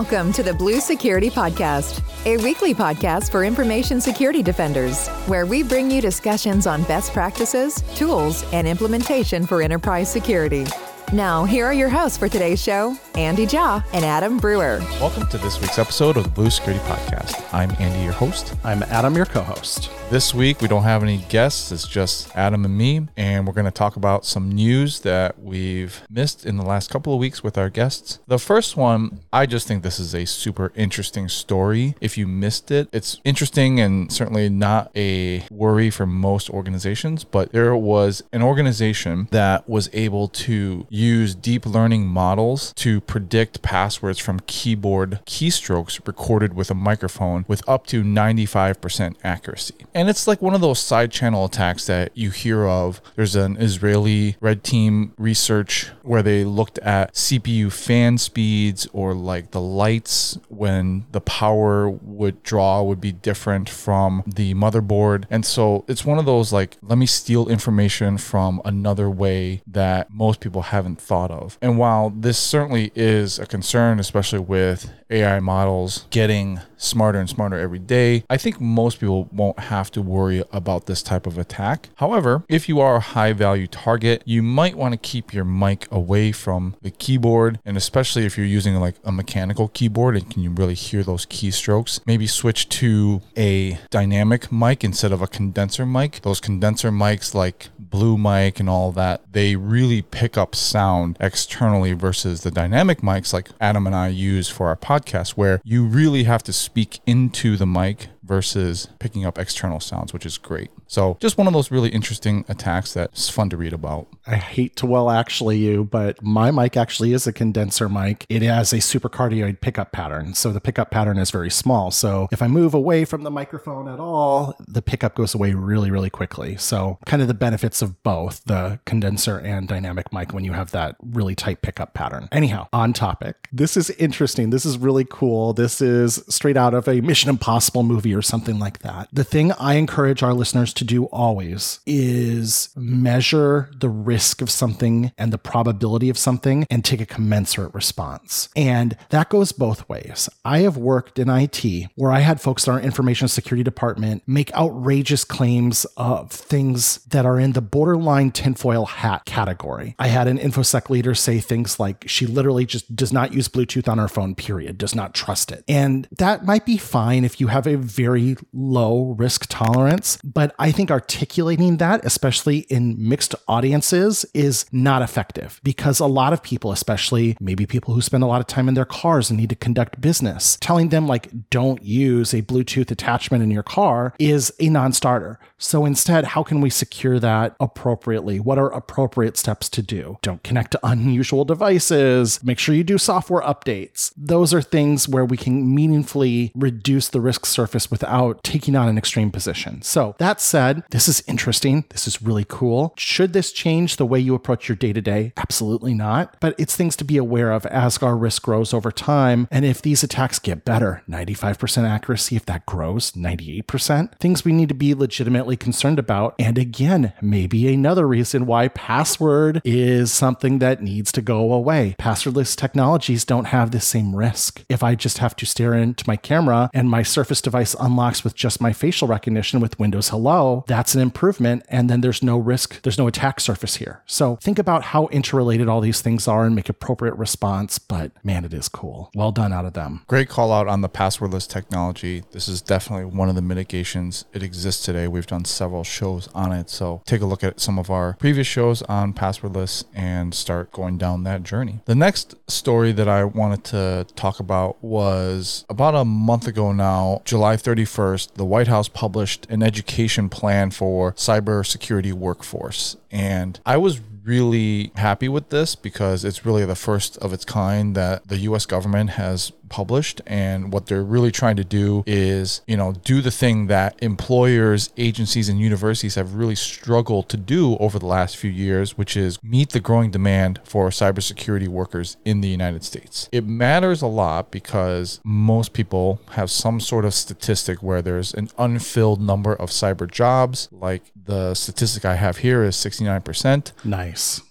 Welcome to the Blue Security Podcast, a weekly podcast for information security defenders, where we bring you discussions on best practices, tools, and implementation for enterprise security. Now, here are your hosts for today's show, Andy Jaw and Adam Brewer. Welcome to this week's episode of the Blue Security Podcast. I'm Andy, your host. I'm Adam, your co host. This week, we don't have any guests. It's just Adam and me, and we're going to talk about some news that we've missed in the last couple of weeks with our guests. The first one, I just think this is a super interesting story. If you missed it, it's interesting and certainly not a worry for most organizations, but there was an organization that was able to use deep learning models to predict passwords from keyboard keystrokes recorded with a microphone with up to 95% accuracy. And it's like one of those side channel attacks that you hear of. There's an Israeli red team research where they looked at CPU fan speeds or like the lights when the power would draw would be different from the motherboard. And so it's one of those like, let me steal information from another way that most people haven't thought of. And while this certainly is a concern, especially with AI models getting smarter and smarter every day, I think most people won't have to worry about this type of attack. However, if you are a high value target, you might want to keep your mic away from the keyboard. And especially if you're using like a mechanical keyboard and can you really hear those keystrokes, maybe switch to a dynamic mic instead of a condenser mic. Those condenser mics like Blue Mic and all that, they really pick up sound externally versus the dynamic mics like Adam and I use for our podcast, where you really have to speak into the mic versus picking up external sounds, which is great. So just one of those really interesting attacks that's fun to read about. I hate to well actually you, but my mic actually is a condenser mic. It has a supercardioid pickup pattern. So the pickup pattern is very small. So if I move away from the microphone at all, the pickup goes away really, really quickly. So kind of the benefits of both the condenser and dynamic mic when you have that really tight pickup pattern. Anyhow, on topic. This is interesting. This is really cool. This is straight out of a Mission Impossible movie or something like that. The thing I encourage our listeners to do always is measure the risk of something and the probability of something and take a commensurate response. And that goes both ways. I have worked in IT where I had folks in our information security department make outrageous claims of things that are in the borderline tinfoil hat category. I had an InfoSec leader say things like she literally just does not use Bluetooth on her phone, period, does not trust it. And that might be fine if you have a very very low risk tolerance. But I think articulating that, especially in mixed audiences, is not effective because a lot of people, especially maybe people who spend a lot of time in their cars and need to conduct business, telling them, like, don't use a Bluetooth attachment in your car is a non starter. So instead, how can we secure that appropriately? What are appropriate steps to do? Don't connect to unusual devices. Make sure you do software updates. Those are things where we can meaningfully reduce the risk surface with without taking on an extreme position. So, that said, this is interesting. This is really cool. Should this change the way you approach your day to day? Absolutely not. But it's things to be aware of as our risk grows over time. And if these attacks get better, 95% accuracy, if that grows, 98%, things we need to be legitimately concerned about. And again, maybe another reason why password is something that needs to go away. Passwordless technologies don't have the same risk. If I just have to stare into my camera and my Surface device unlocks with just my facial recognition with Windows Hello, that's an improvement. And then there's no risk, there's no attack surface here. So think about how interrelated all these things are and make appropriate response. But man, it is cool. Well done out of them. Great call out on the passwordless technology. This is definitely one of the mitigations. It exists today. We've done several shows on it. So take a look at some of our previous shows on passwordless and start going down that journey. The next story that I wanted to talk about was about a month ago now, July 30th. 31st, the White House published an education plan for cybersecurity workforce. And I was really happy with this because it's really the first of its kind that the US government has published and what they're really trying to do is you know do the thing that employers agencies and universities have really struggled to do over the last few years which is meet the growing demand for cybersecurity workers in the United States. It matters a lot because most people have some sort of statistic where there's an unfilled number of cyber jobs. Like the statistic I have here is 69% nice.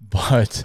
But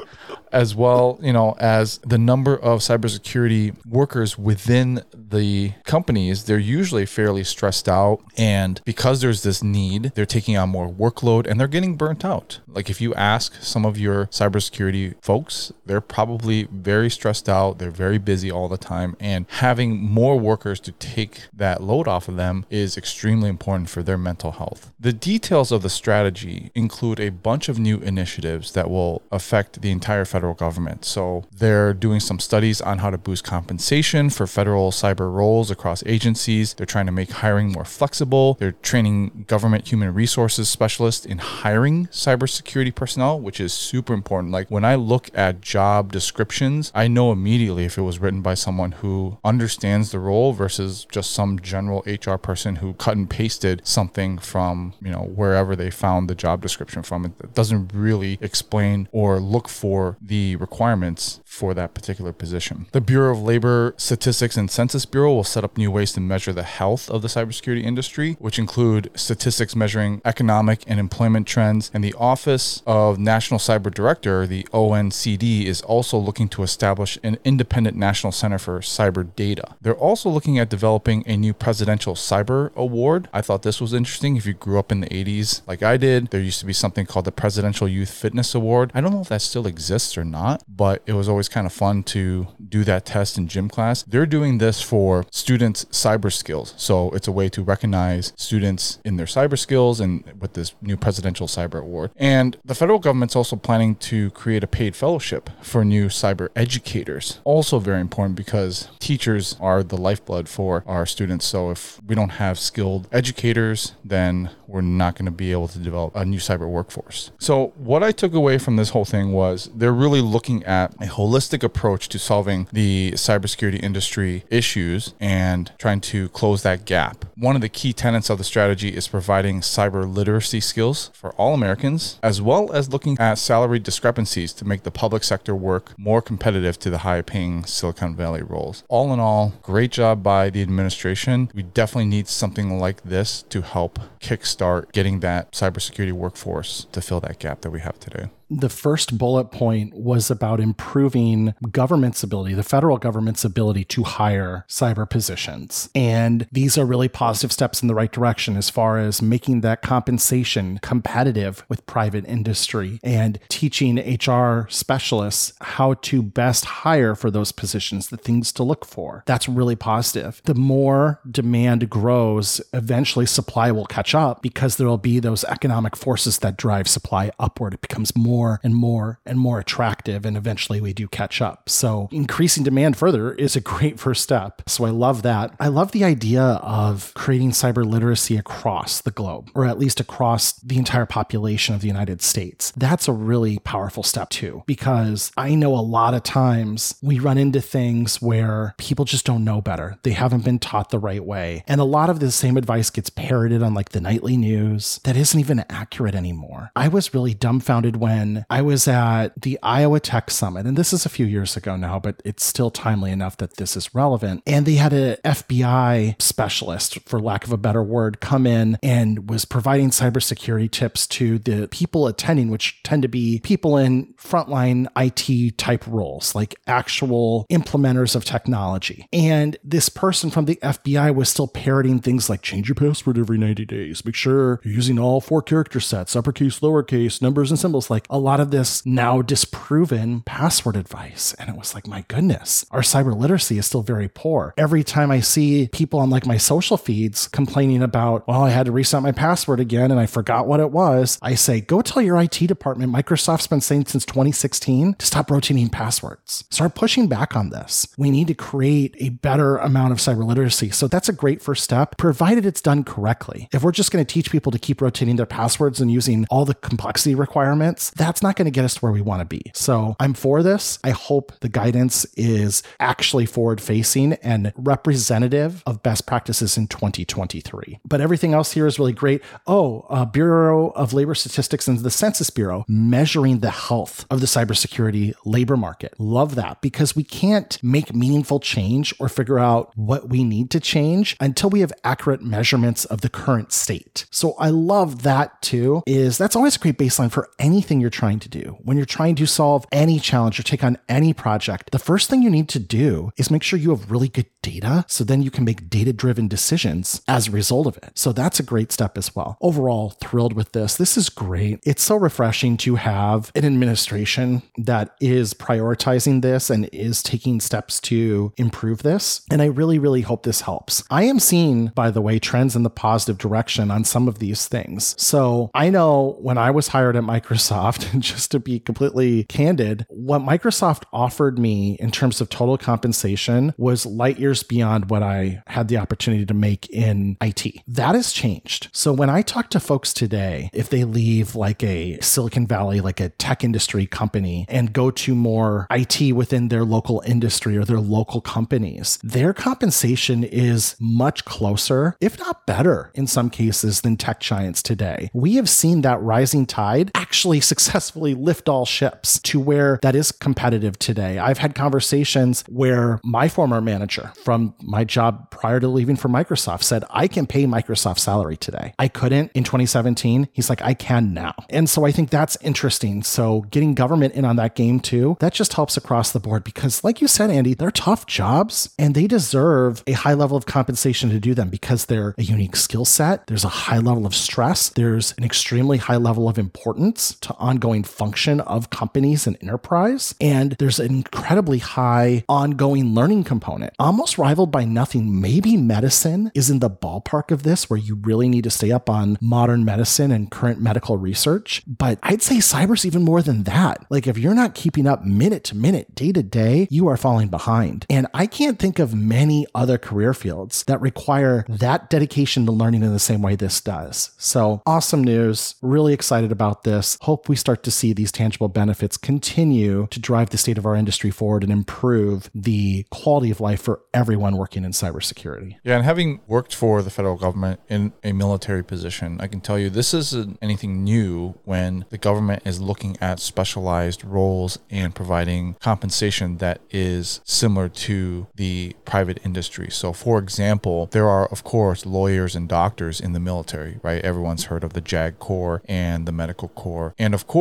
as well, you know, as the number of cybersecurity workers within the companies, they're usually fairly stressed out. And because there's this need, they're taking on more workload and they're getting burnt out. Like if you ask some of your cybersecurity folks, they're probably very stressed out. They're very busy all the time. And having more workers to take that load off of them is extremely important for their mental health. The details of the strategy include a bunch of new initiatives that will affect the entire federal government. So they're doing some studies on how to boost compensation for federal cyber roles across agencies. They're trying to make hiring more flexible. They're training government human resources specialists in hiring cybersecurity personnel, which is super important. Like when I look at job descriptions, I know immediately if it was written by someone who understands the role versus just some general HR person who cut and pasted something from, you know, wherever they found the job description from. It doesn't really explain or look for the requirements for that particular position. The Bureau of Labor Statistics and Census Bureau will set up new ways to measure the health of the cybersecurity industry, which include statistics measuring economic and employment trends. And the Office of National Cyber Director, the ONCD, is also looking to establish an independent national center for cyber data. They're also looking at developing a new presidential cyber award. I thought this was interesting. If you grew up in the 80s, like I did, there used to be something called the Presidential Youth Fitness Award. I don't know if that still exists or not, but it was always kind of fun to do that test in gym class. They're doing this for students' cyber skills. So it's a way to recognize students in their cyber skills and with this new Presidential Cyber Award. And the federal government's also planning to create a paid fellowship for new cyber educators. Also, very important because teachers are the lifeblood for our students. So if we don't have skilled educators, then we're not going to be able to develop a new cyber workforce. So, what I took away from this whole thing was they're really looking at a holistic approach to solving the cybersecurity industry issues and trying to close that gap. One of the key tenets of the strategy is providing cyber literacy skills for all Americans, as well as looking at salary discrepancies to make the public sector work more competitive to the high paying Silicon Valley roles. All in all, great job by the administration. We definitely need something like this to help kickstart getting that cybersecurity workforce to fill that gap that we have today the first bullet point was about improving government's ability, the federal government's ability to hire cyber positions. And these are really positive steps in the right direction as far as making that compensation competitive with private industry and teaching HR specialists how to best hire for those positions, the things to look for. That's really positive. The more demand grows, eventually supply will catch up because there will be those economic forces that drive supply upward. It becomes more more and more and more attractive. And eventually we do catch up. So increasing demand further is a great first step. So I love that. I love the idea of creating cyber literacy across the globe, or at least across the entire population of the United States. That's a really powerful step too, because I know a lot of times we run into things where people just don't know better. They haven't been taught the right way. And a lot of the same advice gets parroted on like the nightly news that isn't even accurate anymore. I was really dumbfounded when I was at the Iowa Tech Summit, and this is a few years ago now, but it's still timely enough that this is relevant. And they had an FBI specialist, for lack of a better word, come in and was providing cybersecurity tips to the people attending, which tend to be people in frontline IT type roles, like actual implementers of technology. And this person from the FBI was still parroting things like change your password every 90 days, make sure you're using all four character sets, uppercase, lowercase, numbers, and symbols. Like a lot of this now disproven password advice. And it was like, my goodness, our cyber literacy is still very poor. Every time I see people on like my social feeds complaining about, well, I had to reset my password again and I forgot what it was, I say, go tell your IT department Microsoft's been saying since 2016 to stop rotating passwords. Start pushing back on this. We need to create a better amount of cyber literacy. So that's a great first step, provided it's done correctly. If we're just going to teach people to keep rotating their passwords and using all the complexity requirements, that that's not going to get us to where we want to be. So I'm for this. I hope the guidance is actually forward facing and representative of best practices in 2023. But everything else here is really great. Oh, uh, Bureau of Labor Statistics and the Census Bureau measuring the health of the cybersecurity labor market. Love that because we can't make meaningful change or figure out what we need to change until we have accurate measurements of the current state. So I love that too. Is that's always a great baseline for anything you're trying to do, when you're trying to solve any challenge or take on any project, the first thing you need to do is make sure you have really good data so then you can make data driven decisions as a result of it. So that's a great step as well. Overall, thrilled with this. This is great. It's so refreshing to have an administration that is prioritizing this and is taking steps to improve this. And I really, really hope this helps. I am seeing, by the way, trends in the positive direction on some of these things. So I know when I was hired at Microsoft, just to be completely candid, what Microsoft offered me in terms of total compensation was light years beyond what I had the opportunity to make in IT. That has changed. So when I talk to folks today, if they leave like a Silicon Valley, like a tech industry company and go to more IT within their local industry or their local companies, their compensation is much closer, if not better in some cases than tech giants today. We have seen that rising tide actually successfully lift all ships to where that is competitive today. I've had conversations where my former manager from my job prior to leaving for Microsoft said, I can pay Microsoft salary today. I couldn't in 2017. He's like, I can now. And so I think that's interesting. So getting government in on that game too, that just helps across the board because, like you said, Andy, they're tough jobs and they deserve a high level of compensation to do them because they're a unique skill set. There's a high level of stress. There's an extremely high level of importance to ongoing function of companies and enterprise. And there's an incredibly high ongoing learning component, almost rivaled by nothing. Maybe medicine is in the ballpark of this, where you really need to stay up on modern medicine and current medical research. But I'd say cyber's even more than that. Like, if you're not keeping up minute to minute, day to day, you are falling behind. And I can't think of many other career fields that require that dedication to learning in the same way this does. So, awesome news. Really excited about this. Hope we start to see these tangible benefits continue to drive the state of our industry forward and improve the quality of life for everyone working in cybersecurity. Yeah, and having worked for the federal government in a military position, I can tell you this isn't anything new when the government is looking at specialized roles and providing compensation that is similar to the private industry. So, for example, there are, of course, lawyers and doctors in the military, right? Everyone's heard of the JAG Corps and the Medical Corps. And of course,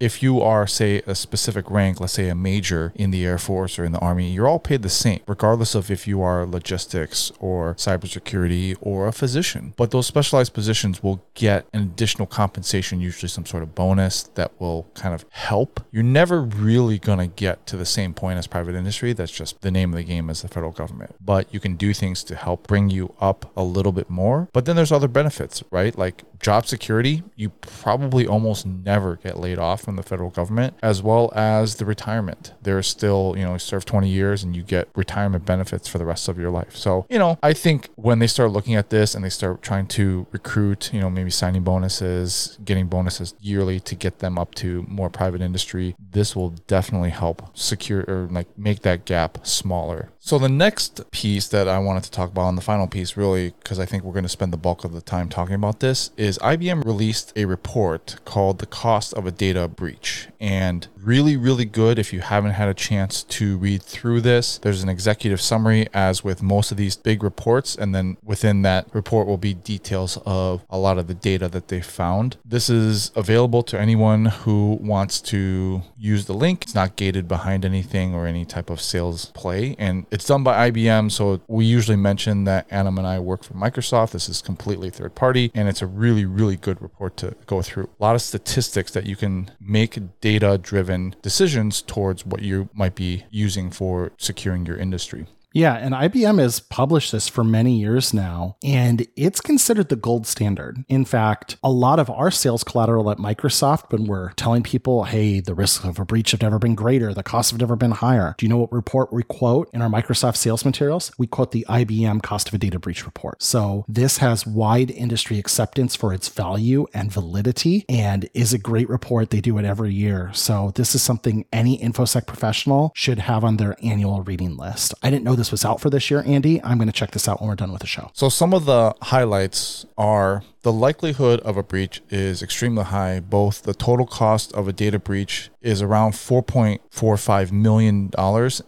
if you are, say, a specific rank, let's say a major in the Air Force or in the Army, you're all paid the same, regardless of if you are logistics or cybersecurity or a physician. But those specialized positions will get an additional compensation, usually some sort of bonus that will kind of help. You're never really going to get to the same point as private industry. That's just the name of the game as the federal government. But you can do things to help bring you up a little bit more. But then there's other benefits, right? Like job security, you probably almost never get laid off from the federal government, as well as the retirement. There's still, you know, you serve 20 years and you get retirement benefits for the rest of your life. So, you know, I think when they start looking at this and they start trying to recruit, you know, maybe signing bonuses, getting bonuses yearly to get them up to more private industry, this will definitely help secure or like make that gap smaller. So the next piece that I wanted to talk about, and the final piece really, because I think we're going to spend the bulk of the time talking about this, is IBM released a report called The Cost of a Data Breach. And really, really good if you haven't had a chance to read through this. There's an executive summary, as with most of these big reports, and then within that report will be details of a lot of the data that they found. This is available to anyone who wants to use the link. It's not gated behind anything or any type of sales play. And it's done by IBM, so we usually mention that Adam and I work for Microsoft. This is completely third party, and it's a really, really good report to go through. A lot of statistics that you can make data driven decisions towards what you might be using for securing your industry. Yeah, and IBM has published this for many years now, and it's considered the gold standard. In fact, a lot of our sales collateral at Microsoft, when we're telling people, hey, the risks of a breach have never been greater, the costs have never been higher. Do you know what report we quote in our Microsoft sales materials? We quote the IBM cost of a data breach report. So this has wide industry acceptance for its value and validity and is a great report. They do it every year. So this is something any InfoSec professional should have on their annual reading list. I didn't know this was out for this year, Andy. I'm going to check this out when we're done with the show. So some of the highlights are the likelihood of a breach is extremely high. Both the total cost of a data breach is around $4.45 million,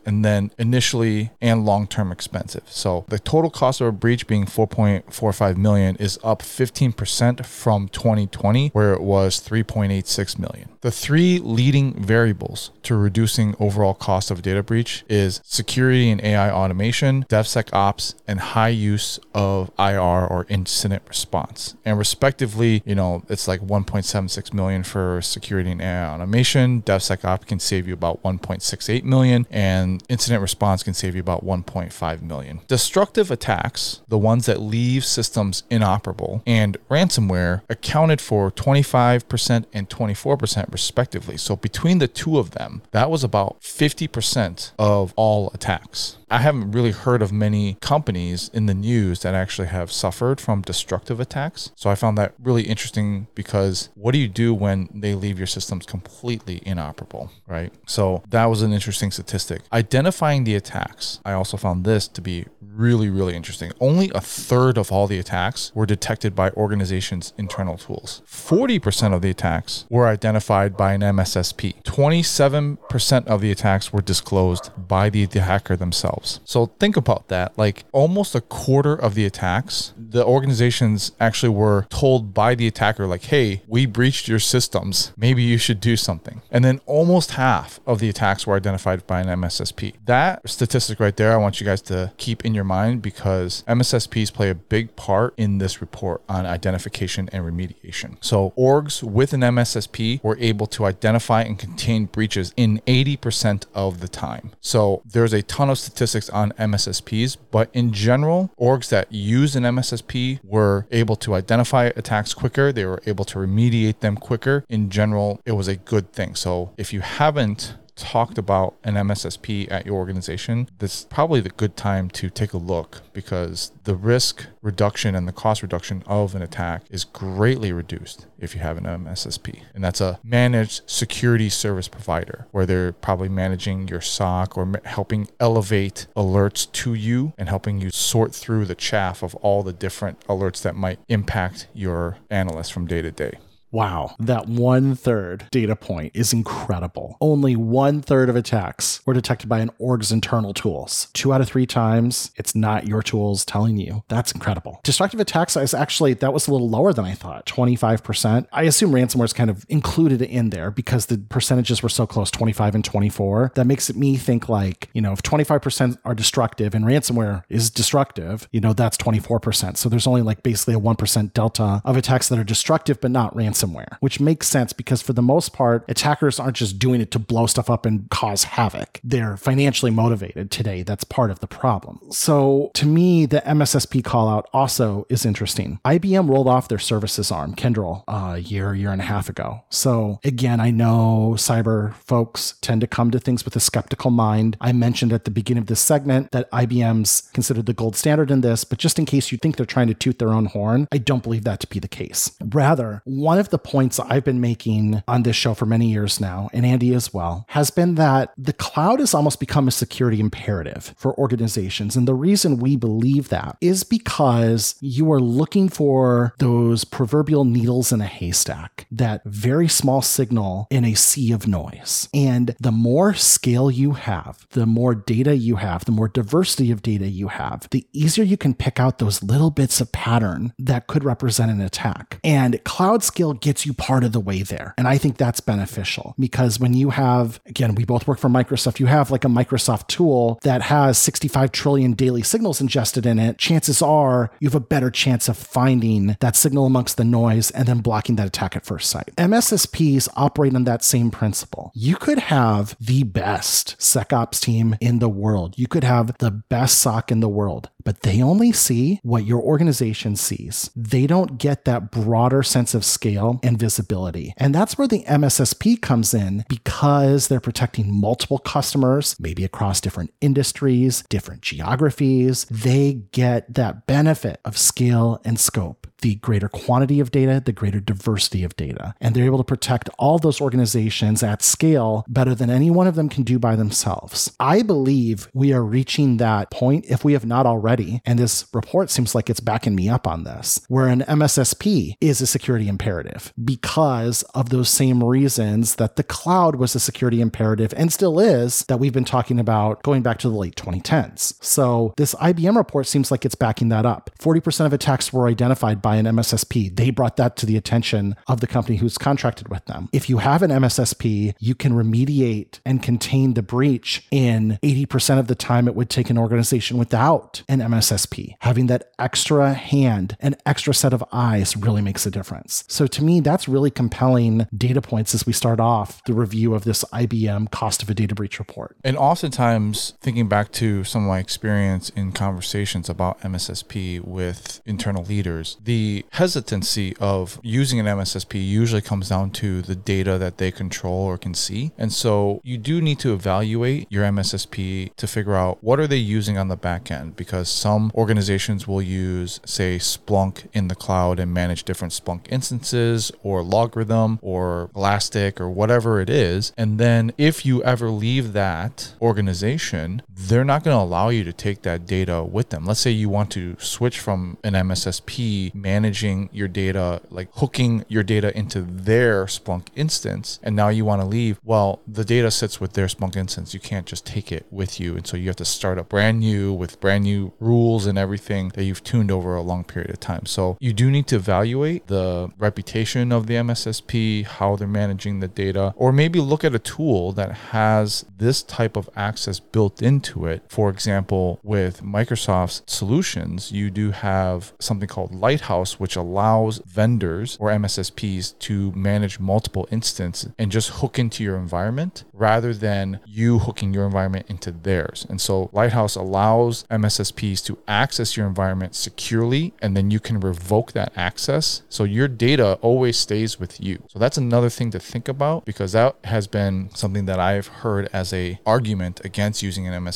and then initially and long term expensive. So the total cost of a breach being 4.45 million is up 15% from 2020, where it was 3.86 million. The three leading variables to reducing overall cost of data breach is security and AI automation, DevSecOps, and high use of IR or incident response. And respectively, you know, it's like 1.76 million for security and AI automation. DevSecOps can save you about 1.68 million, and incident response can save you about 1.5 million. Destructive attacks, the ones that leave systems inoperable, and ransomware accounted for 25% and 24% respectively. So between the two of them, that was about 50% of all attacks. I haven't really heard of many companies in the news that actually have suffered from destructive attacks. So I found that really interesting because what do you do when they leave your systems completely inoperable, right? So that was an interesting statistic. Identifying the attacks, I also found this to be really, really interesting. Only a third of all the attacks were detected by organizations' internal tools. 40% of the attacks were identified by an MSSP. 27% of the attacks were disclosed by the hacker themselves themselves. So think about that. Like almost a quarter of the attacks, the organizations actually were told by the attacker, like, hey, we breached your systems. Maybe you should do something. And then almost half of the attacks were identified by an MSSP. That statistic right there, I want you guys to keep in your mind because MSSPs play a big part in this report on identification and remediation. So orgs with an MSSP were able to identify and contain breaches in 80% of the time. So there's a ton of statistics statistics on MSSPs, but in general, orgs that use an MSSP were able to identify attacks quicker. They were able to remediate them quicker. In general, it was a good thing. So if you haven't talked about an MSSP at your organization, this is probably the good time to take a look because the risk reduction and the cost reduction of an attack is greatly reduced if you have an MSSP. And that's a managed security service provider where they're probably managing your SOC or helping elevate alerts to you and helping you sort through the chaff of all the different alerts that might impact your analyst from day to day. Wow, that one third data point is incredible. Only one third of attacks were detected by an org's internal tools. Two out of three times, it's not your tools telling you. That's incredible. Destructive attacks is actually, that was a little lower than I thought 25%. I assume ransomware is kind of included in there because the percentages were so close 25 and 24. That makes me think like, you know, if 25% are destructive and ransomware is destructive, you know, that's 24%. So there's only like basically a 1% delta of attacks that are destructive but not ransomware ransomware, which makes sense because for the most part, attackers aren't just doing it to blow stuff up and cause havoc. They're financially motivated today. That's part of the problem. So to me, the MSSP call out also is interesting. IBM rolled off their services arm, Kyndryl, a year, year and a half ago. So again, I know cyber folks tend to come to things with a skeptical mind. I mentioned at the beginning of this segment that IBM's considered the gold standard in this, but just in case you think they're trying to toot their own horn, I don't believe that to be the case. Rather, one of the points I've been making on this show for many years now, and Andy as well, has been that the cloud has almost become a security imperative for organizations. And the reason we believe that is because you are looking for those proverbial needles in a haystack, that very small signal in a sea of noise. And the more scale you have, the more data you have, the more diversity of data you have, the easier you can pick out those little bits of pattern that could represent an attack. And cloud scale gets you part of the way there. And I think that's beneficial because when you have, again, we both work for Microsoft, you have like a Microsoft tool that has 65 trillion daily signals ingested in it, chances are you have a better chance of finding that signal amongst the noise and then blocking that attack at first sight. MSSPs operate on that same principle. You could have the best SecOps team in the world. You could have the best SOC in the world but they only see what your organization sees. They don't get that broader sense of scale and visibility. And that's where the MSSP comes in because they're protecting multiple customers, maybe across different industries, different geographies. They get that benefit of scale and scope the greater quantity of data, the greater diversity of data. And they're able to protect all those organizations at scale better than any one of them can do by themselves. I believe we are reaching that point, if we have not already, and this report seems like it's backing me up on this, where an MSSP is a security imperative because of those same reasons that the cloud was a security imperative and still is that we've been talking about going back to the late 2010s. So this IBM report seems like it's backing that up. 40% of attacks were identified by an MSSP. They brought that to the attention of the company who's contracted with them. If you have an MSSP, you can remediate and contain the breach in 80% of the time it would take an organization without an MSSP. Having that extra hand, an extra set of eyes really makes a difference. So to me, that's really compelling data points as we start off the review of this IBM cost of a data breach report. And oftentimes, thinking back to some of my experience in conversations about MSSP with internal leaders, the hesitancy of using an MSSP usually comes down to the data that they control or can see. And so you do need to evaluate your MSSP to figure out what are they using on the back end because some organizations will use say Splunk in the cloud and manage different Splunk instances or LogRhythm or Elastic or whatever it is. And then if you ever leave that organization, they're not going to allow you to take that data with them. Let's say you want to switch from an MSSP managing your data, like hooking your data into their Splunk instance, and now you want to leave. Well, the data sits with their Splunk instance. You can't just take it with you. And so you have to start up brand new with brand new rules and everything that you've tuned over a long period of time. So you do need to evaluate the reputation of the MSSP, how they're managing the data, or maybe look at a tool that has this type of access built into it. For example, with Microsoft's solutions, you do have something called Lighthouse, which allows vendors or MSSPs to manage multiple instances and just hook into your environment rather than you hooking your environment into theirs. And so Lighthouse allows MSSPs to access your environment securely and then you can revoke that access. So your data always stays with you. So that's another thing to think about because that has been something that I've heard as a argument against using an MSSP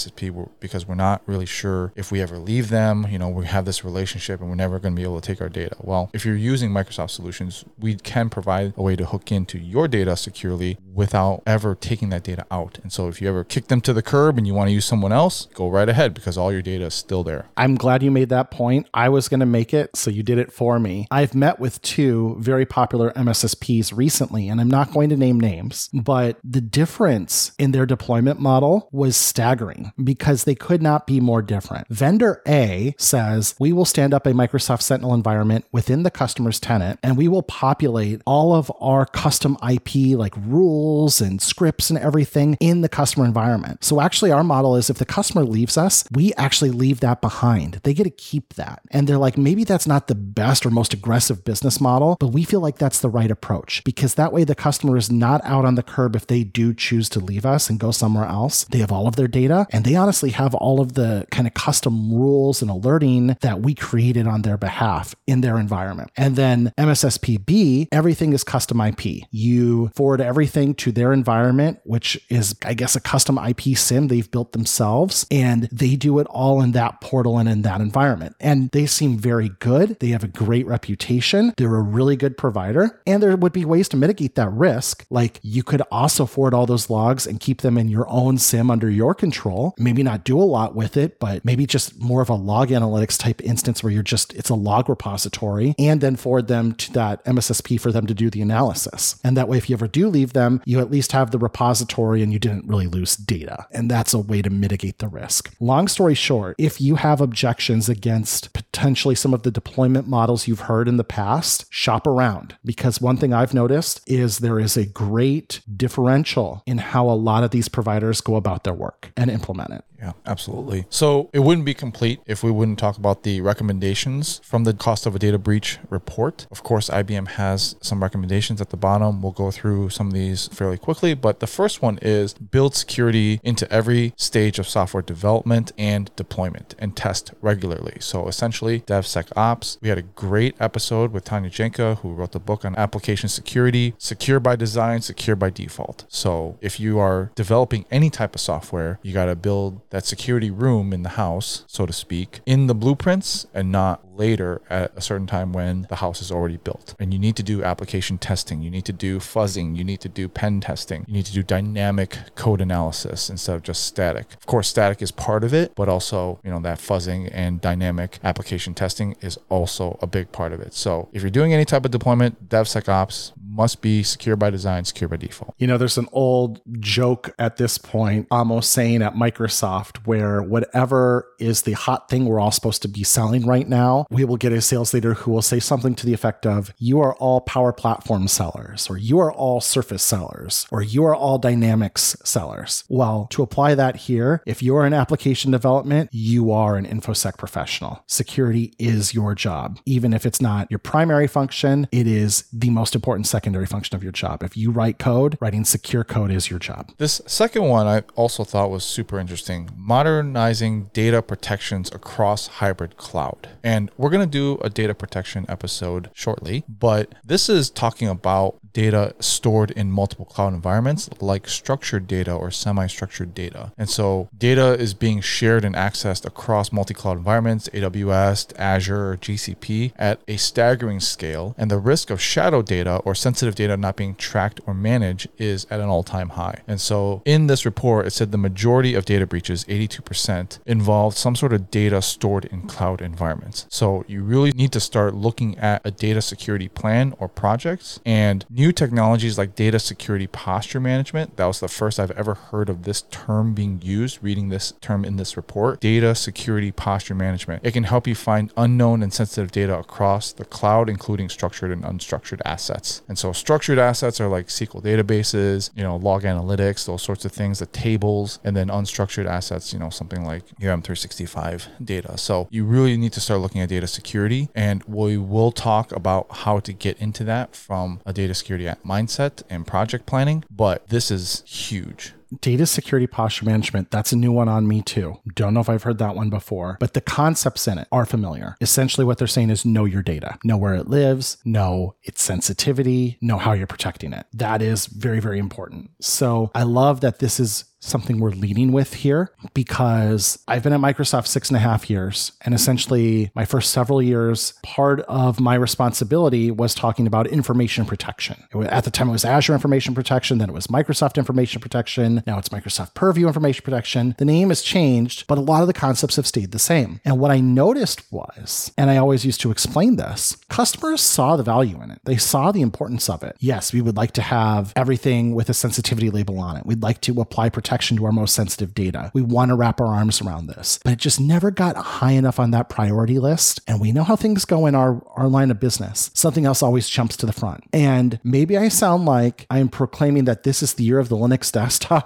because we're not really sure if we ever leave them, you know, we have this relationship and we're never going to be able to take our data. Well, if you're using Microsoft solutions, we can provide a way to hook into your data securely without ever taking that data out. And so if you ever kick them to the curb and you want to use someone else, go right ahead because all your data is still there. I'm glad you made that point. I was going to make it, so you did it for me. I've met with two very popular MSSPs recently, and I'm not going to name names, but the difference in their deployment model was staggering because they could not be more different. Vendor A says, We will stand up a Microsoft Sentinel environment within the customer's tenant, and we will populate all of our custom IP, like rules and scripts and everything, in the customer environment. So actually, our model is if the customer leaves us, we actually leave that behind. They get to keep that. And they're like, maybe that's not the best or most aggressive business model, but we feel like that's the right approach because that way the customer is not out on the curb if they do choose to leave us and go somewhere else. They have all of their data and they honestly have all of the kind of custom rules and alerting that we created on their behalf in their environment. And then MSSPB, everything is custom IP. You forward everything to their environment, which is, I guess, a custom IP SIEM they've built themselves, and they do it all in that portal and in that environment. And they seem very good. They have a great reputation. They're a really good provider. And there would be ways to mitigate that risk. Like you could also forward all those logs and keep them in your own SIEM under your control. Maybe not do a lot with it, but maybe just more of a log analytics type instance where you're just, it's a log repository and then forward them to that MSSP for them to do the analysis. And that way, if you ever do leave them, you at least have the repository and you didn't really lose data. And that's a way to mitigate the risk. Long story short, if you have objections against potentially some of the deployment models you've heard in the past, shop around because one thing I've noticed is there is a great differential in how a lot of these providers go about their work and implement it. Yeah, absolutely. So it wouldn't be complete if we wouldn't talk about the recommendations from the cost of a data breach report. Of course, IBM has some recommendations at the bottom. We'll go through some of these fairly quickly, but the first one is build security into every stage of software development and deployment and test regularly. So essentially, DevSecOps. We had a great episode with Tanya Janca, who wrote the book on application security, secure by design, secure by default. So if you are developing any type of software, you got to build that security room in the house, so to speak, in the blueprints and not later at a certain time when the house is already built. And you need to do application testing, you need to do fuzzing, you need to do pen testing, you need to do dynamic code analysis instead of just static. Of course, static is part of it, but also, you know, that fuzzing and dynamic application testing is also a big part of it. So if you're doing any type of deployment, DevSecOps must be secure by design, secure by default. You know, there's an old joke at this point, almost saying at Microsoft, where whatever is the hot thing we're all supposed to be selling right now, we will get a sales leader who will say something to the effect of, You are all power platform sellers, or you are all surface sellers, or you are all dynamics sellers. Well, to apply that here, if you're in application development, you are an InfoSec professional. Security is your job. Even if it's not your primary function, it is the most important secondary function of your job. If you write code, writing secure code is your job. This second one I also thought was super interesting modernizing data protections across hybrid cloud. And we're going to do a data protection episode shortly, but this is talking about data stored in multiple cloud environments like structured data or semi structured data. And so data is being shared and accessed across multi cloud environments, AWS, Azure, or GCP at a staggering scale. And the risk of shadow data or sensitive data not being tracked or managed is at an all time high. And so in this report, it said the majority of data breaches, 82%, involved some sort of data stored in cloud environments. So you really need to start looking at a data security plan or projects and new technologies like data security posture management. That was the first I've ever heard of this term being used, reading this term in this report. Data security posture management. It can help you find unknown and sensitive data across the cloud, including structured and unstructured assets. And so structured assets are like SQL databases, you know, log analytics, those sorts of things, the tables, and then unstructured assets, you know, something like your M365 data. So you really need to start looking at data security. And we will talk about how to get into that from a data security mindset and project planning, but this is huge data security posture management, that's a new one on me too. Don't know if I've heard that one before, but the concepts in it are familiar. Essentially, what they're saying is know your data, know where it lives, know its sensitivity, know how you're protecting it. That is very, very important. So I love that this is something we're leading with here because I've been at Microsoft six and a half years. And essentially, my first several years, part of my responsibility was talking about information protection. Was, at the time, it was Azure Information Protection, then it was Microsoft Information Protection. Now it's Microsoft Purview Information Protection. The name has changed, but a lot of the concepts have stayed the same. And what I noticed was, and I always used to explain this, customers saw the value in it. They saw the importance of it. Yes, we would like to have everything with a sensitivity label on it. We'd like to apply protection to our most sensitive data. We want to wrap our arms around this, but it just never got high enough on that priority list. And we know how things go in our, our line of business. Something else always jumps to the front. And maybe I sound like I'm proclaiming that this is the year of the Linux desktop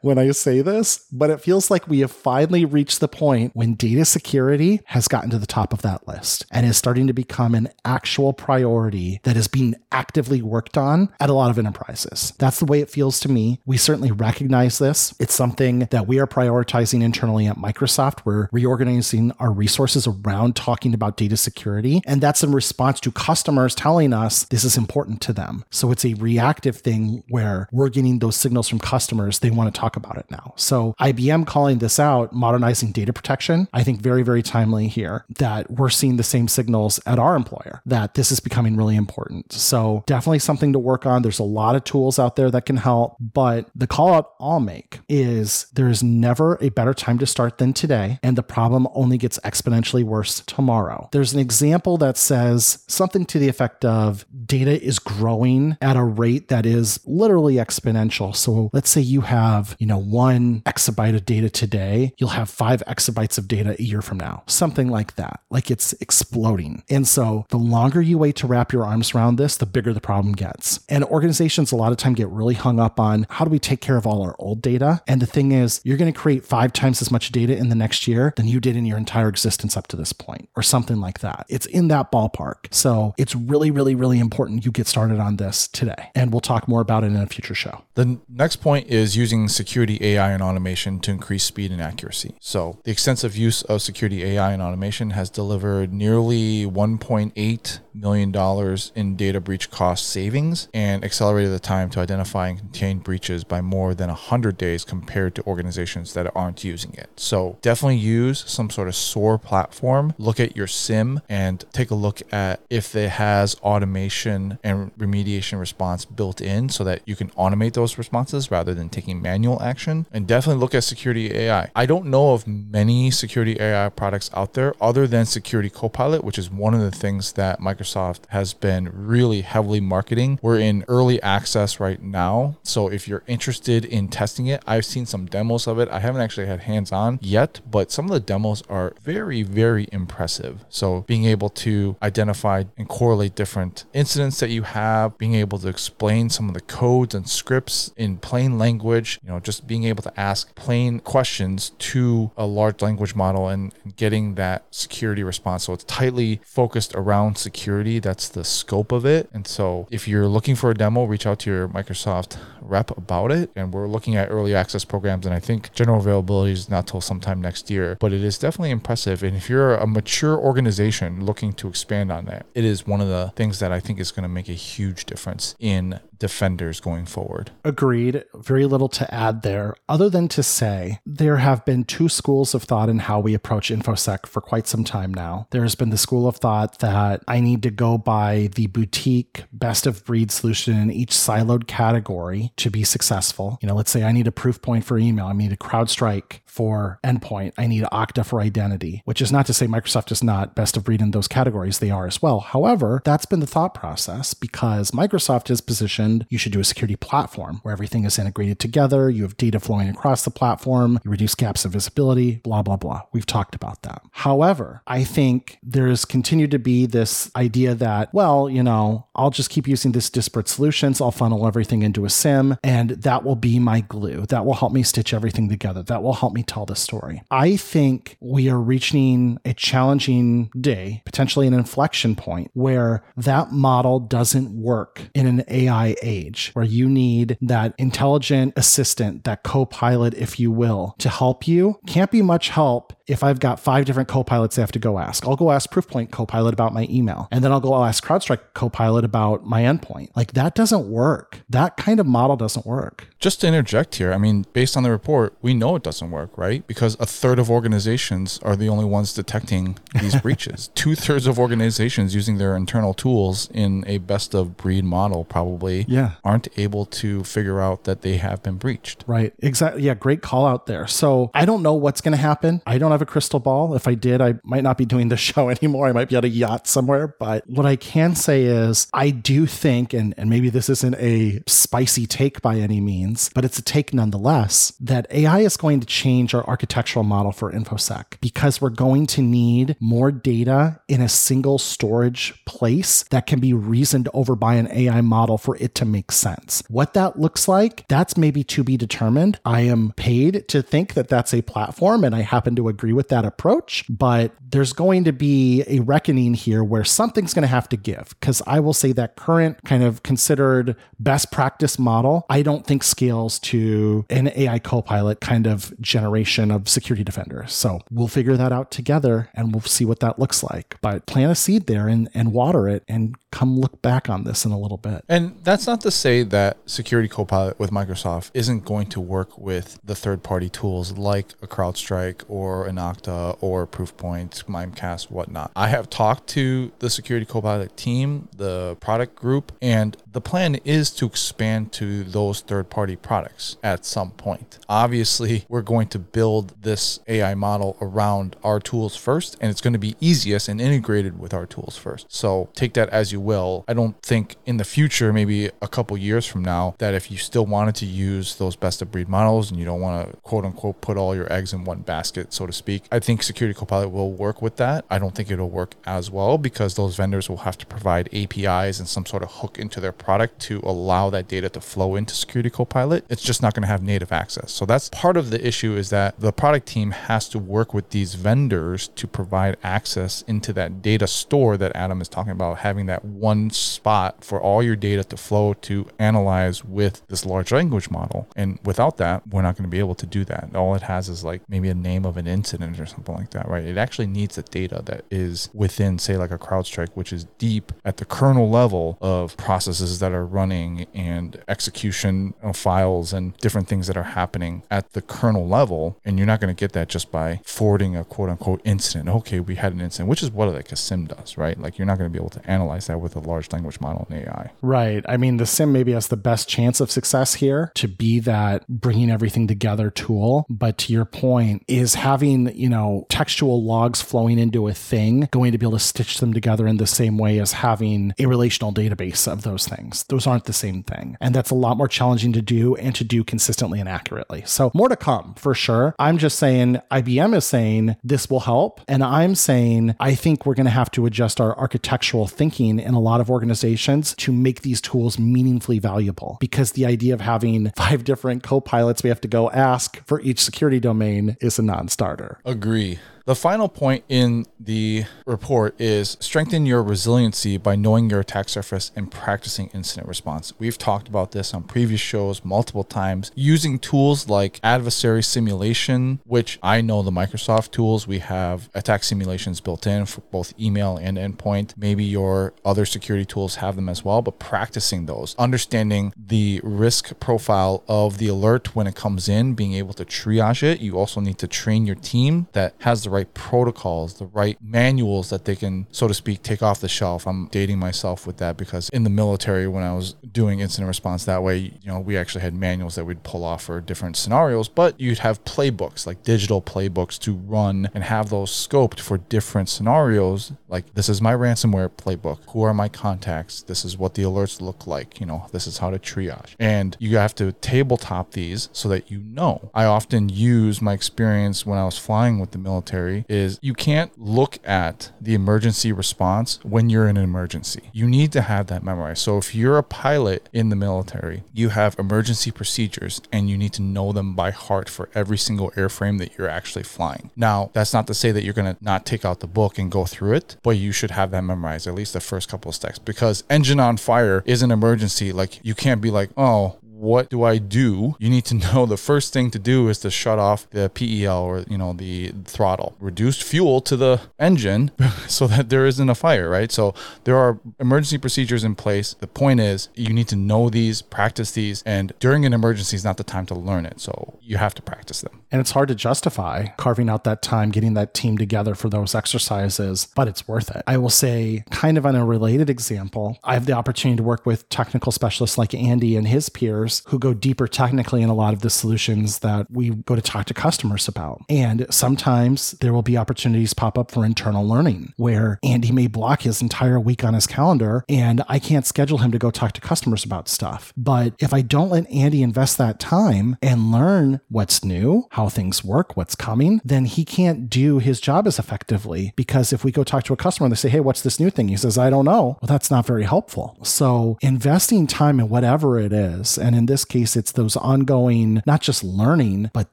when I say this, but it feels like we have finally reached the point when data security has gotten to the top of that list and is starting to become an actual priority that is being actively worked on at a lot of enterprises. That's the way it feels to me. We certainly recognize this this. It's something that we are prioritizing internally at Microsoft. We're reorganizing our resources around talking about data security. And that's in response to customers telling us this is important to them. So it's a reactive thing where we're getting those signals from customers. They want to talk about it now. So IBM calling this out, modernizing data protection, I think very, very timely here that we're seeing the same signals at our employer that this is becoming really important. So definitely something to work on. There's a lot of tools out there that can help, but the call out I'll make is there is never a better time to start than today, and the problem only gets exponentially worse tomorrow. There's an example that says something to the effect of data is growing at a rate that is literally exponential. So let's say you have, you know, one exabyte of data today, you'll have five exabytes of data a year from now, something like that. Like it's exploding. And so the longer you wait to wrap your arms around this, the bigger the problem gets. And organizations a lot of time get really hung up on how do we take care of all our old data? data. And the thing is, you're going to create five times as much data in the next year than you did in your entire existence up to this point, or something like that. It's in that ballpark. So it's really, really, really important you get started on this today. And we'll talk more about it in a future show. The next point is is using security AI and automation to increase speed and accuracy. So, the extensive use of security AI and automation has delivered nearly 1.8 million dollars in data breach cost savings and accelerated the time to identify and contain breaches by more than 100 days compared to organizations that aren't using it. So definitely use some sort of SOAR platform. Look at your SIEM and take a look at if it has automation and remediation response built in so that you can automate those responses rather than taking manual action. And definitely look at security AI. I don't know of many security AI products out there other than Security Copilot, which is one of the things that Microsoft has been really heavily marketing. We're in early access right now. So if you're interested in testing it, I've seen some demos of it. I haven't actually had hands on yet, but some of the demos are very, very impressive. So being able to identify and correlate different incidents that you have, being able to explain some of the codes and scripts in plain language, you know, just being able to ask plain questions to a large language model and getting that security response. So it's tightly focused around security. That's the scope of it. And so if you're looking for a demo, reach out to your Microsoft rep about it. And we're looking at early access programs. And I think general availability is not till sometime next year, but it is definitely impressive. And if you're a mature organization looking to expand on that, it is one of the things that I think is going to make a huge difference in defenders going forward. Agreed. Very little to add there, other than to say there have been two schools of thought in how we approach InfoSec for quite some time now. There has been the school of thought that I need to go by the boutique best of breed solution in each siloed category to be successful. You know, let's say I need a Proofpoint for email, I need a CrowdStrike for endpoint, I need Okta for identity, which is not to say Microsoft is not best of breed in those categories. They are as well. However, that's been the thought process because Microsoft is positioned you should do a security platform where everything is integrated together, you have data flowing across the platform, you reduce gaps of visibility, blah, blah, blah. We've talked about that. However, I think there's continued to be this idea that, well, you know, I'll just keep using this disparate solutions, I'll funnel everything into a SIEM and that will be my glue. That will help me stitch everything together. That will help me tell the story. I think we are reaching a challenging day, potentially an inflection point, where that model doesn't work in an AI age, where you need that intelligent assistant, that co pilot, if you will, to help you. Can't be much help if I've got five different co-pilots I have to go ask. I'll go ask Proofpoint Copilot about my email, and then I'll go ask CrowdStrike Copilot about my endpoint. Like that doesn't work. That kind of model doesn't work. Just to interject here, I mean, based on the report, we know it doesn't work, right? Because a third of organizations are the only ones detecting these breaches. Two thirds of organizations using their internal tools in a best of breed model probably Yeah. aren't able to figure out that they have been breached. Right. Exactly. Yeah. Great call out there. So I don't know what's going to happen. I don't have a crystal ball. If I did, I might not be doing this show anymore. I might be at a yacht somewhere. But what I can say is I do think, and, and maybe this isn't a spicy take by any means, but it's a take nonetheless, that AI is going to change our architectural model for InfoSec because we're going to need more data in a single storage place that can be reasoned over by an AI model for it to make sense. What that looks like, that's maybe to be determined. I am paid to think that that's a platform, and I happen to agree with that approach, but there's going to be a reckoning here where something's going to have to give. Because I will say that current kind of considered best practice model, I don't think scales to an AI copilot kind of generation of security defenders. So we'll figure that out together and we'll see what that looks like. But plant a seed there and, and water it and come look back on this in a little bit. And that's not to say that Security Copilot with Microsoft isn't going to work with the third party tools like a CrowdStrike or an Okta or Proofpoint, Mimecast, whatnot. I have talked to the Security Copilot team, the product group, and the plan is to expand to those third party products at some point. Obviously, we're going to build this AI model around our tools first, and it's going to be easiest and integrated with our tools first. So take that as you will. I don't think in the future, maybe a couple years from now, that if you still wanted to use those best of breed models and you don't want to quote unquote put all your eggs in one basket, so to speak, I think Security Copilot will work with that. I don't think it'll work as well because those vendors will have to provide APIs and some sort of hook into their product to allow that data to flow into Security Copilot, it's just not going to have native access. So that's part of the issue is that the product team has to work with these vendors to provide access into that data store that Adam is talking about, having that one spot for all your data to flow to analyze with this large language model. And without that, we're not going to be able to do that. All it has is like maybe a name of an incident or something like that, right? It actually needs the data that is within, say, like a CrowdStrike, which is deep at the kernel level of processes that are running and execution of files and different things that are happening at the kernel level. And you're not going to get that just by forwarding a quote unquote incident. Okay, we had an incident, which is what like a SIEM does, right? Like you're not going to be able to analyze that with a large language model and AI. Right. I mean, the SIEM maybe has the best chance of success here to be that bringing everything together tool. But to your point, is having, you know, textual logs flowing into a thing going to be able to stitch them together in the same way as having a relational database of those things? Those aren't the same thing. And that's a lot more challenging to do and to do consistently and accurately. So more to come for sure. I'm just saying IBM is saying this will help. And I'm saying I think we're going to have to adjust our architectural thinking in a lot of organizations to make these tools meaningfully valuable because the idea of having five different co-pilots we have to go ask for each security domain is a non-starter. Agree. The final point in the report is strengthen your resiliency by knowing your attack surface and practicing incident response. We've talked about this on previous shows multiple times using tools like adversary simulation, which I know the Microsoft tools. We have attack simulations built in for both email and endpoint. Maybe your other security tools have them as well, but practicing those, understanding the risk profile of the alert when it comes in, being able to triage it. You also need to train your team that has the right right protocols, the right manuals that they can, so to speak, take off the shelf. I'm dating myself with that because in the military, when I was doing incident response that way, you know, we actually had manuals that we'd pull off for different scenarios, but you'd have playbooks, like digital playbooks to run and have those scoped for different scenarios. Like, this is my ransomware playbook. Who are my contacts? This is what the alerts look like. You know, this is how to triage. And you have to tabletop these so that you know. I often use my experience when I was flying with the military military is you can't look at the emergency response when you're in an emergency. You need to have that memorized. So if you're a pilot in the military, you have emergency procedures and you need to know them by heart for every single airframe that you're actually flying. Now, that's not to say that you're going to not take out the book and go through it, but you should have that memorized, at least the first couple of steps, because engine on fire is an emergency. Like you can't be like, oh, what do I do? You need to know the first thing to do is to shut off the PEL or, you know, the throttle, reduce fuel to the engine so that there isn't a fire, right? So there are emergency procedures in place. The point is you need to know these, practice these, and during an emergency is not the time to learn it. So you have to practice them. And it's hard to justify carving out that time, getting that team together for those exercises, but it's worth it. I will say, kind of on a related example, I have the opportunity to work with technical specialists like Andy and his peers who go deeper technically in a lot of the solutions that we go to talk to customers about. And sometimes there will be opportunities pop up for internal learning where Andy may block his entire week on his calendar and I can't schedule him to go talk to customers about stuff. But if I don't let Andy invest that time and learn what's new, how things work, what's coming, then he can't do his job as effectively. Because if we go talk to a customer and they say, Hey, what's this new thing? He says, I don't know. Well, that's not very helpful. So investing time in whatever it is and in this case, it's those ongoing, not just learning, but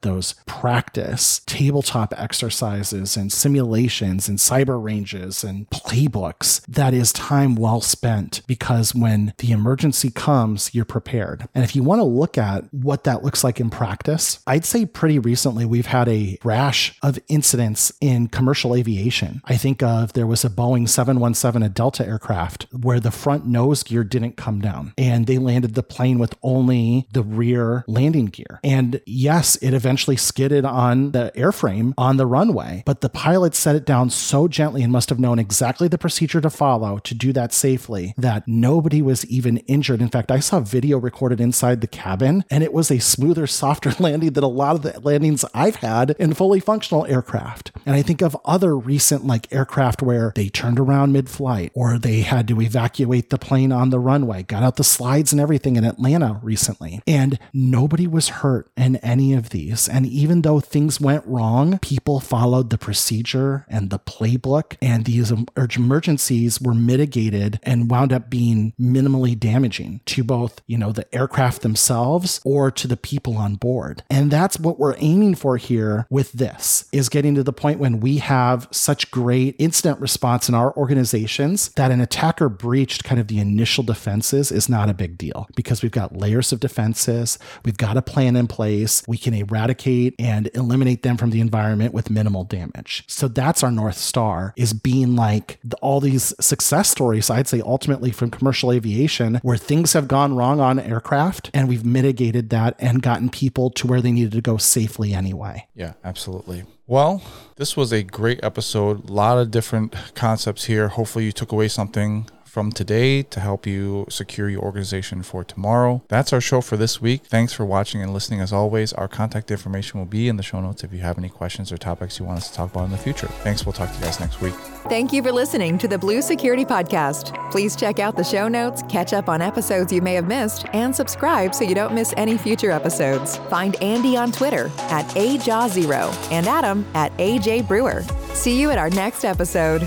those practice tabletop exercises and simulations and cyber ranges and playbooks. That is time well spent because when the emergency comes, you're prepared. And if you want to look at what that looks like in practice, I'd say pretty recently we've had a rash of incidents in commercial aviation. I think of there was a Boeing 717, a Delta aircraft, where the front nose gear didn't come down and they landed the plane with only the rear landing gear. And yes, it eventually skidded on the airframe on the runway, but the pilot set it down so gently and must have known exactly the procedure to follow to do that safely that nobody was even injured. In fact, I saw video recorded inside the cabin and it was a smoother, softer landing than a lot of the landings I've had in fully functional aircraft. And I think of other recent like aircraft where they turned around mid flight or they had to evacuate the plane on the runway, got out the slides and everything in Atlanta recently recently. And nobody was hurt in any of these. And even though things went wrong, people followed the procedure and the playbook, and these emergencies were mitigated and wound up being minimally damaging to both, you know, the aircraft themselves or to the people on board. And that's what we're aiming for here with this is getting to the point when we have such great incident response in our organizations that an attacker breached kind of the initial defenses is not a big deal because we've got layers of defenses, we've got a plan in place, we can eradicate and eliminate them from the environment with minimal damage. So that's our north star is being like all these success stories I'd say ultimately from commercial aviation where things have gone wrong on aircraft and we've mitigated that and gotten people to where they needed to go safely anyway. Yeah, absolutely. Well, this was a great episode. A lot of different concepts here. Hopefully, you took away something from today to help you secure your organization for tomorrow. That's our show for this week. Thanks for watching and listening. As always, our contact information will be in the show notes if you have any questions or topics you want us to talk about in the future. Thanks. We'll talk to you guys next week. Thank you for listening to the Blue Security Podcast. Please check out the show notes, catch up on episodes you may have missed, and subscribe so you don't miss any future episodes. Find Andy on Twitter at AJaw0 and Adam at AJ Brewer. See you at our next episode.